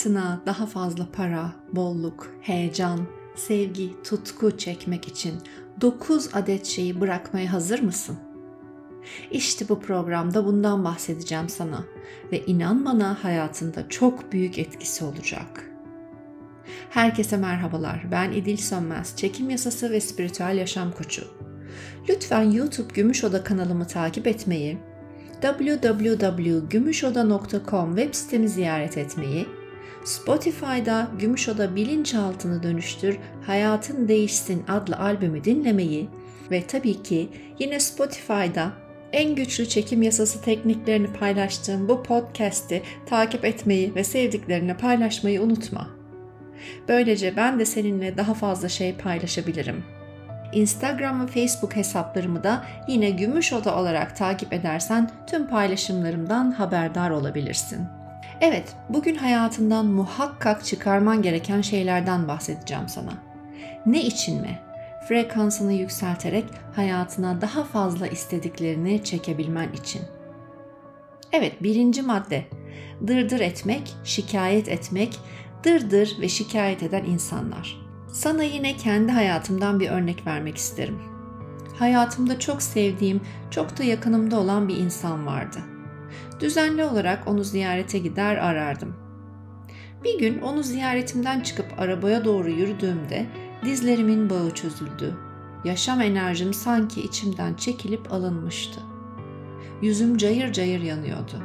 hayatına daha fazla para, bolluk, heyecan, sevgi, tutku çekmek için 9 adet şeyi bırakmaya hazır mısın? İşte bu programda bundan bahsedeceğim sana ve inan bana hayatında çok büyük etkisi olacak. Herkese merhabalar. Ben İdil Sönmez, çekim yasası ve spiritüel yaşam koçu. Lütfen YouTube Gümüş Oda kanalımı takip etmeyi, www.gümüşoda.com web sitemi ziyaret etmeyi, Spotify'da Gümüşoda Bilinçaltını Dönüştür, Hayatın Değişsin adlı albümü dinlemeyi ve tabii ki yine Spotify'da en güçlü çekim yasası tekniklerini paylaştığım bu podcast'i takip etmeyi ve sevdiklerine paylaşmayı unutma. Böylece ben de seninle daha fazla şey paylaşabilirim. Instagram ve Facebook hesaplarımı da yine Gümüş Oda olarak takip edersen tüm paylaşımlarımdan haberdar olabilirsin. Evet, bugün hayatından muhakkak çıkarman gereken şeylerden bahsedeceğim sana. Ne için mi? Frekansını yükselterek hayatına daha fazla istediklerini çekebilmen için. Evet, birinci madde. Dırdır etmek, şikayet etmek, dırdır ve şikayet eden insanlar. Sana yine kendi hayatımdan bir örnek vermek isterim. Hayatımda çok sevdiğim, çok da yakınımda olan bir insan vardı. Düzenli olarak onu ziyarete gider arardım. Bir gün onu ziyaretimden çıkıp arabaya doğru yürüdüğümde dizlerimin bağı çözüldü. Yaşam enerjim sanki içimden çekilip alınmıştı. Yüzüm cayır cayır yanıyordu.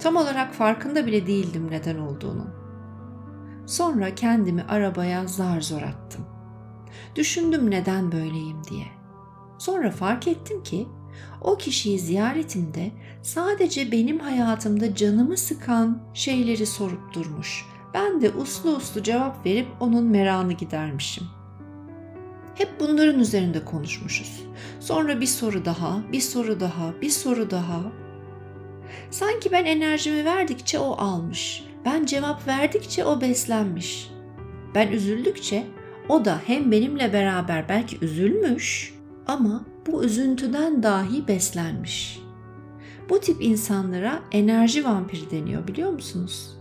Tam olarak farkında bile değildim neden olduğunu. Sonra kendimi arabaya zar zor attım. Düşündüm neden böyleyim diye. Sonra fark ettim ki o kişiyi ziyaretinde sadece benim hayatımda canımı sıkan şeyleri sorup durmuş. Ben de uslu uslu cevap verip onun meranı gidermişim. Hep bunların üzerinde konuşmuşuz. Sonra bir soru daha, bir soru daha, bir soru daha. Sanki ben enerjimi verdikçe o almış. Ben cevap verdikçe o beslenmiş. Ben üzüldükçe o da hem benimle beraber belki üzülmüş ama bu üzüntüden dahi beslenmiş. Bu tip insanlara enerji vampiri deniyor biliyor musunuz?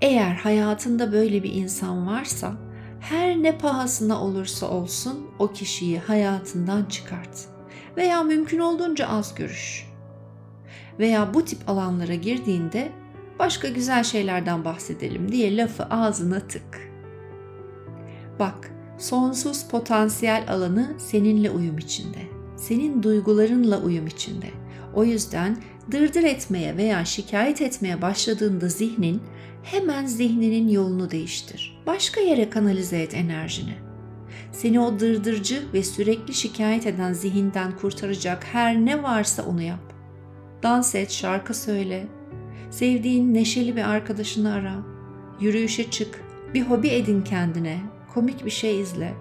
Eğer hayatında böyle bir insan varsa her ne pahasına olursa olsun o kişiyi hayatından çıkart veya mümkün olduğunca az görüş. Veya bu tip alanlara girdiğinde başka güzel şeylerden bahsedelim diye lafı ağzına tık. Bak, sonsuz potansiyel alanı seninle uyum içinde. Senin duygularınla uyum içinde. O yüzden dırdır etmeye veya şikayet etmeye başladığında zihnin hemen zihninin yolunu değiştir. Başka yere kanalize et enerjini. Seni o dırdırcı ve sürekli şikayet eden zihinden kurtaracak her ne varsa onu yap. Dans et, şarkı söyle, Sevdiğin neşeli bir arkadaşını ara. Yürüyüşe çık. Bir hobi edin kendine. Komik bir şey izle.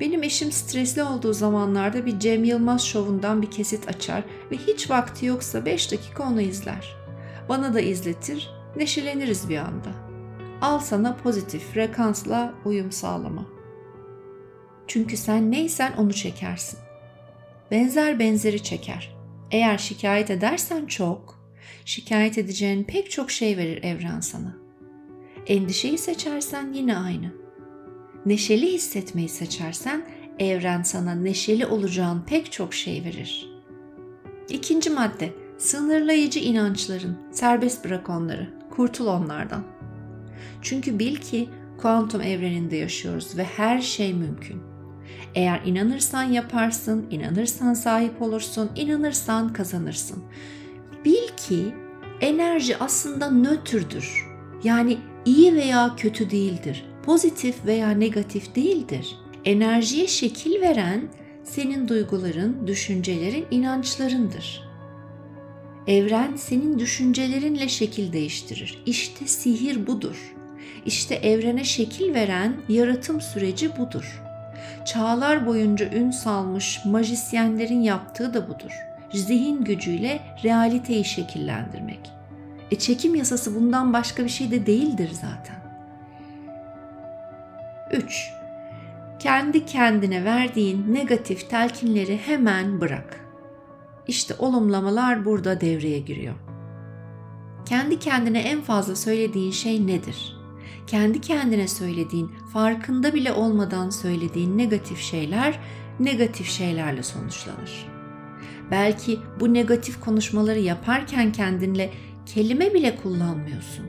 Benim eşim stresli olduğu zamanlarda bir Cem Yılmaz şovundan bir kesit açar ve hiç vakti yoksa 5 dakika onu izler. Bana da izletir, neşeleniriz bir anda. Al sana pozitif frekansla uyum sağlama. Çünkü sen neysen onu çekersin. Benzer benzeri çeker. Eğer şikayet edersen çok, şikayet edeceğin pek çok şey verir evren sana. Endişeyi seçersen yine aynı. Neşeli hissetmeyi seçersen evren sana neşeli olacağın pek çok şey verir. İkinci madde, sınırlayıcı inançların, serbest bırak onları, kurtul onlardan. Çünkü bil ki kuantum evreninde yaşıyoruz ve her şey mümkün. Eğer inanırsan yaparsın, inanırsan sahip olursun, inanırsan kazanırsın. Bil ki enerji aslında nötrdür. Yani iyi veya kötü değildir. Pozitif veya negatif değildir. Enerjiye şekil veren senin duyguların, düşüncelerin, inançlarındır. Evren senin düşüncelerinle şekil değiştirir. İşte sihir budur. İşte evrene şekil veren yaratım süreci budur. Çağlar boyunca ün salmış majisyenlerin yaptığı da budur zihin gücüyle realiteyi şekillendirmek. E çekim yasası bundan başka bir şey de değildir zaten. 3. Kendi kendine verdiğin negatif telkinleri hemen bırak. İşte olumlamalar burada devreye giriyor. kendi kendine en fazla söylediğin şey nedir? Kendi kendine söylediğin, farkında bile olmadan söylediğin negatif şeyler negatif şeylerle sonuçlanır. Belki bu negatif konuşmaları yaparken kendinle kelime bile kullanmıyorsun.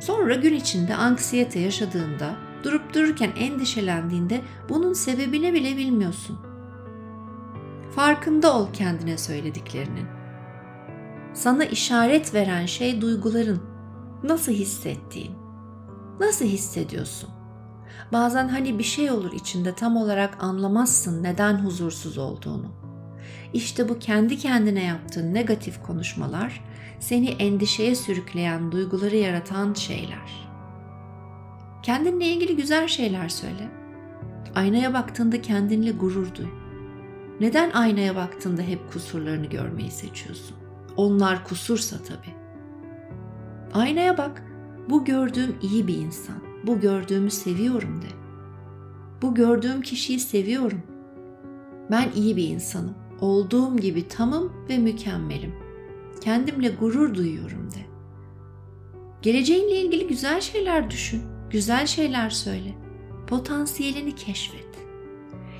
Sonra gün içinde anksiyete yaşadığında, durup dururken endişelendiğinde bunun sebebini bile bilmiyorsun. Farkında ol kendine söylediklerinin. Sana işaret veren şey duyguların. Nasıl hissettiğin. Nasıl hissediyorsun? Bazen hani bir şey olur içinde tam olarak anlamazsın neden huzursuz olduğunu. İşte bu kendi kendine yaptığın negatif konuşmalar seni endişeye sürükleyen duyguları yaratan şeyler. Kendinle ilgili güzel şeyler söyle. Aynaya baktığında kendinle gurur duy. Neden aynaya baktığında hep kusurlarını görmeyi seçiyorsun? Onlar kusursa tabii. Aynaya bak. Bu gördüğüm iyi bir insan. Bu gördüğümü seviyorum de. Bu gördüğüm kişiyi seviyorum. Ben iyi bir insanım. Olduğum gibi tamım ve mükemmelim. Kendimle gurur duyuyorum de. Geleceğinle ilgili güzel şeyler düşün. Güzel şeyler söyle. Potansiyelini keşfet.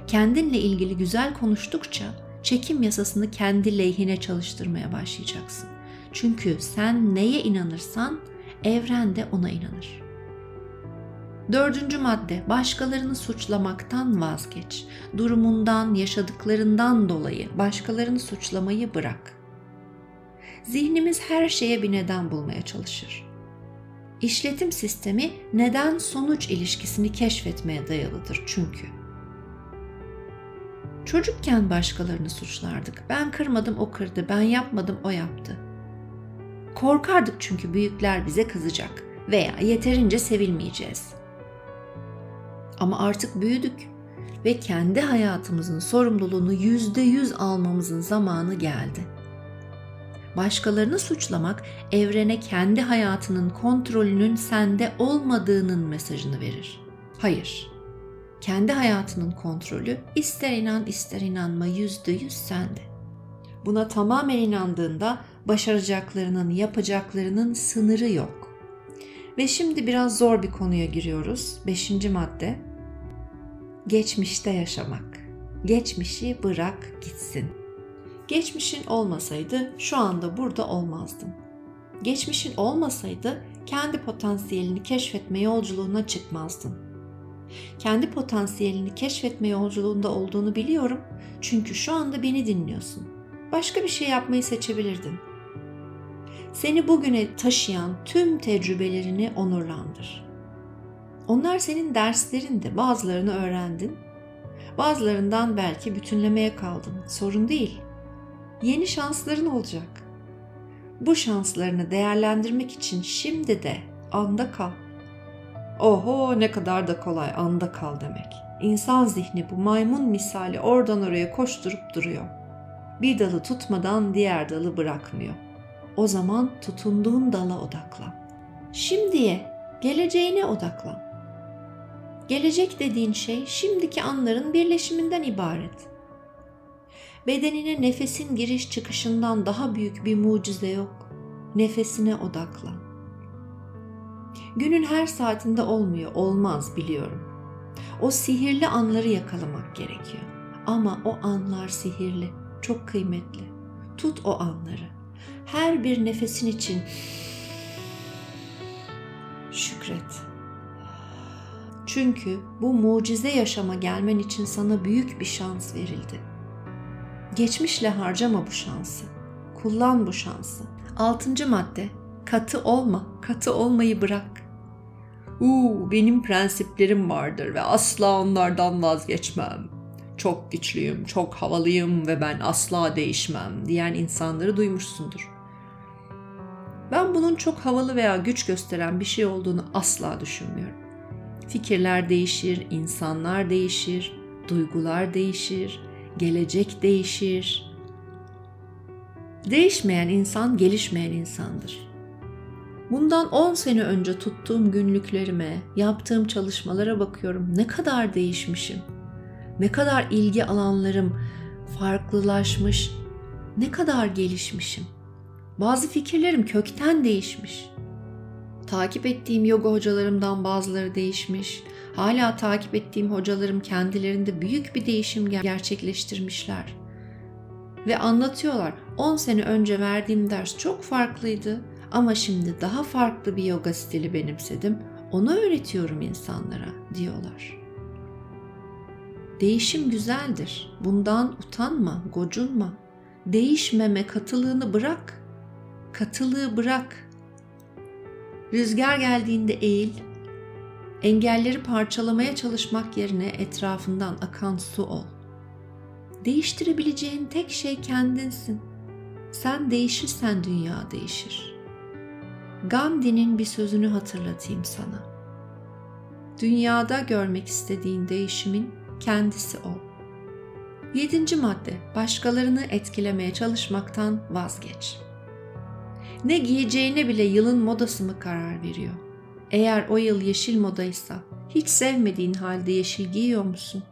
Kendinle ilgili güzel konuştukça çekim yasasını kendi lehine çalıştırmaya başlayacaksın. Çünkü sen neye inanırsan evren de ona inanır. Dördüncü madde, başkalarını suçlamaktan vazgeç. Durumundan, yaşadıklarından dolayı başkalarını suçlamayı bırak. Zihnimiz her şeye bir neden bulmaya çalışır. İşletim sistemi neden sonuç ilişkisini keşfetmeye dayalıdır çünkü. Çocukken başkalarını suçlardık. Ben kırmadım o kırdı, ben yapmadım o yaptı. Korkardık çünkü büyükler bize kızacak veya yeterince sevilmeyeceğiz. Ama artık büyüdük ve kendi hayatımızın sorumluluğunu yüzde yüz almamızın zamanı geldi. Başkalarını suçlamak evrene kendi hayatının kontrolünün sende olmadığının mesajını verir. Hayır, kendi hayatının kontrolü ister inan ister inanma yüzde yüz sende. Buna tamamen inandığında başaracaklarının, yapacaklarının sınırı yok. Ve şimdi biraz zor bir konuya giriyoruz. Beşinci madde. Geçmişte yaşamak. Geçmişi bırak gitsin. Geçmişin olmasaydı şu anda burada olmazdın. Geçmişin olmasaydı kendi potansiyelini keşfetme yolculuğuna çıkmazdın. Kendi potansiyelini keşfetme yolculuğunda olduğunu biliyorum çünkü şu anda beni dinliyorsun. Başka bir şey yapmayı seçebilirdin. Seni bugüne taşıyan tüm tecrübelerini onurlandır. Onlar senin derslerinde bazılarını öğrendin. Bazılarından belki bütünlemeye kaldın. Sorun değil. Yeni şansların olacak. Bu şanslarını değerlendirmek için şimdi de anda kal. Oho ne kadar da kolay anda kal demek. İnsan zihni bu maymun misali oradan oraya koşturup duruyor. Bir dalı tutmadan diğer dalı bırakmıyor. O zaman tutunduğun dala odaklan. Şimdiye, geleceğine odaklan. Gelecek dediğin şey şimdiki anların birleşiminden ibaret. Bedenine nefesin giriş çıkışından daha büyük bir mucize yok. Nefesine odaklan. Günün her saatinde olmuyor, olmaz biliyorum. O sihirli anları yakalamak gerekiyor. Ama o anlar sihirli, çok kıymetli. Tut o anları. Her bir nefesin için şükret. Çünkü bu mucize yaşama gelmen için sana büyük bir şans verildi. Geçmişle harcama bu şansı. Kullan bu şansı. Altıncı madde. Katı olma, katı olmayı bırak. Uuu benim prensiplerim vardır ve asla onlardan vazgeçmem. Çok güçlüyüm, çok havalıyım ve ben asla değişmem diyen insanları duymuşsundur. Ben bunun çok havalı veya güç gösteren bir şey olduğunu asla düşünmüyorum. Fikirler değişir, insanlar değişir, duygular değişir, gelecek değişir. Değişmeyen insan gelişmeyen insandır. Bundan 10 sene önce tuttuğum günlüklerime, yaptığım çalışmalara bakıyorum. Ne kadar değişmişim. Ne kadar ilgi alanlarım farklılaşmış. Ne kadar gelişmişim. Bazı fikirlerim kökten değişmiş. Takip ettiğim yoga hocalarımdan bazıları değişmiş. Hala takip ettiğim hocalarım kendilerinde büyük bir değişim gerçekleştirmişler. Ve anlatıyorlar. 10 sene önce verdiğim ders çok farklıydı ama şimdi daha farklı bir yoga stili benimsedim. Onu öğretiyorum insanlara diyorlar. Değişim güzeldir. Bundan utanma, gocunma. Değişmeme katılığını bırak. Katılığı bırak. Rüzgar geldiğinde eğil. Engelleri parçalamaya çalışmak yerine etrafından akan su ol. Değiştirebileceğin tek şey kendinsin. Sen değişirsen dünya değişir. Gandhi'nin bir sözünü hatırlatayım sana. Dünyada görmek istediğin değişimin kendisi ol. Yedinci madde, başkalarını etkilemeye çalışmaktan vazgeç. Ne giyeceğine bile yılın modası mı karar veriyor? Eğer o yıl yeşil modaysa, hiç sevmediğin halde yeşil giyiyor musun?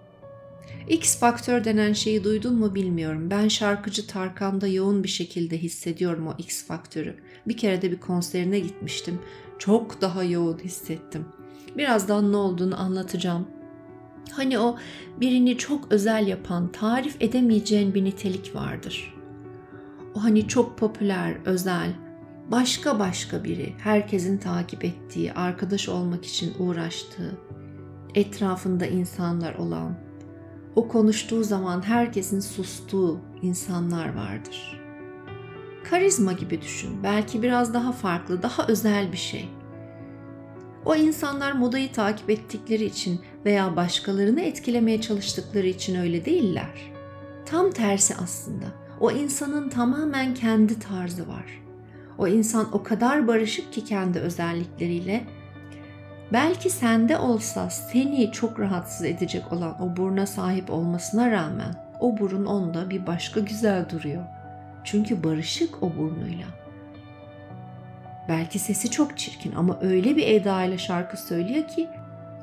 X faktör denen şeyi duydun mu bilmiyorum. Ben şarkıcı Tarkan'da yoğun bir şekilde hissediyorum o X faktörü. Bir kere de bir konserine gitmiştim. Çok daha yoğun hissettim. Birazdan ne olduğunu anlatacağım. Hani o birini çok özel yapan, tarif edemeyeceğin bir nitelik vardır. O hani çok popüler, özel, başka başka biri, herkesin takip ettiği, arkadaş olmak için uğraştığı, etrafında insanlar olan, o konuştuğu zaman herkesin sustuğu insanlar vardır. Karizma gibi düşün. Belki biraz daha farklı, daha özel bir şey. O insanlar modayı takip ettikleri için veya başkalarını etkilemeye çalıştıkları için öyle değiller. Tam tersi aslında. O insanın tamamen kendi tarzı var. O insan o kadar barışık ki kendi özellikleriyle belki sende olsa seni çok rahatsız edecek olan o buruna sahip olmasına rağmen o burun onda bir başka güzel duruyor. Çünkü barışık o burnuyla. Belki sesi çok çirkin ama öyle bir edayla şarkı söylüyor ki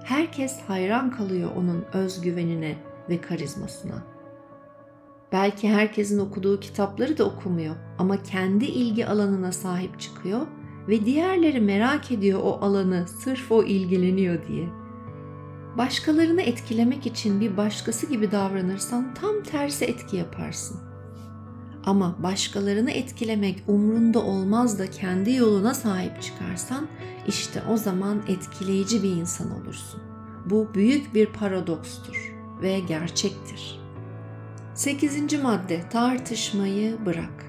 herkes hayran kalıyor onun özgüvenine ve karizmasına. Belki herkesin okuduğu kitapları da okumuyor ama kendi ilgi alanına sahip çıkıyor ve diğerleri merak ediyor o alanı sırf o ilgileniyor diye. Başkalarını etkilemek için bir başkası gibi davranırsan tam tersi etki yaparsın. Ama başkalarını etkilemek umrunda olmaz da kendi yoluna sahip çıkarsan işte o zaman etkileyici bir insan olursun. Bu büyük bir paradokstur ve gerçektir. 8. madde tartışmayı bırak.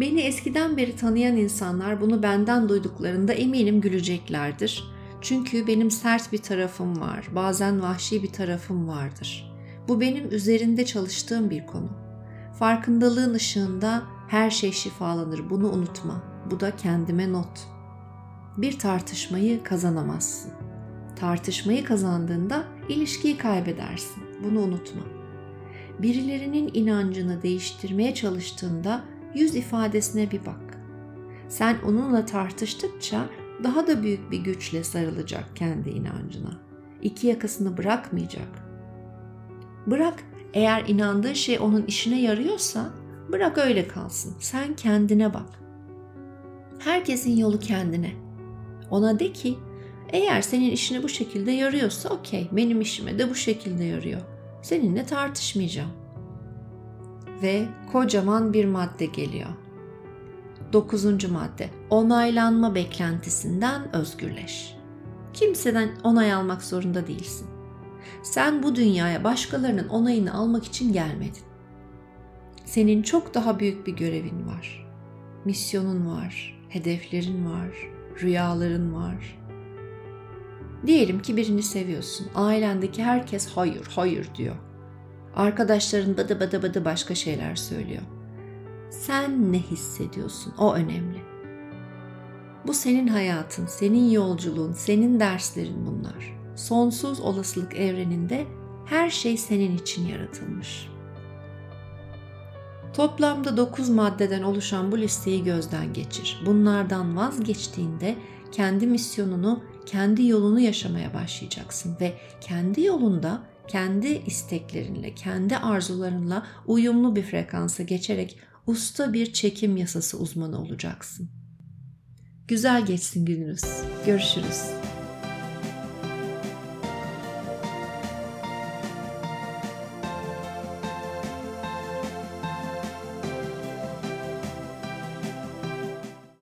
Beni eskiden beri tanıyan insanlar bunu benden duyduklarında eminim güleceklerdir. Çünkü benim sert bir tarafım var, bazen vahşi bir tarafım vardır. Bu benim üzerinde çalıştığım bir konu. Farkındalığın ışığında her şey şifalanır. Bunu unutma. Bu da kendime not. Bir tartışmayı kazanamazsın. Tartışmayı kazandığında ilişkiyi kaybedersin. Bunu unutma. Birilerinin inancını değiştirmeye çalıştığında yüz ifadesine bir bak. Sen onunla tartıştıkça daha da büyük bir güçle sarılacak kendi inancına. İki yakasını bırakmayacak. Bırak eğer inandığı şey onun işine yarıyorsa bırak öyle kalsın. Sen kendine bak. Herkesin yolu kendine. Ona de ki eğer senin işine bu şekilde yarıyorsa okey benim işime de bu şekilde yarıyor. Seninle tartışmayacağım. Ve kocaman bir madde geliyor. Dokuzuncu madde. Onaylanma beklentisinden özgürleş. Kimseden onay almak zorunda değilsin. Sen bu dünyaya başkalarının onayını almak için gelmedin. Senin çok daha büyük bir görevin var. Misyonun var, hedeflerin var, rüyaların var. Diyelim ki birini seviyorsun. Ailendeki herkes hayır, hayır diyor. Arkadaşların bıdı bıdı bıdı başka şeyler söylüyor. Sen ne hissediyorsun? O önemli. Bu senin hayatın, senin yolculuğun, senin derslerin bunlar sonsuz olasılık evreninde her şey senin için yaratılmış. Toplamda 9 maddeden oluşan bu listeyi gözden geçir. Bunlardan vazgeçtiğinde kendi misyonunu, kendi yolunu yaşamaya başlayacaksın ve kendi yolunda kendi isteklerinle, kendi arzularınla uyumlu bir frekansa geçerek usta bir çekim yasası uzmanı olacaksın. Güzel geçsin gününüz. Görüşürüz.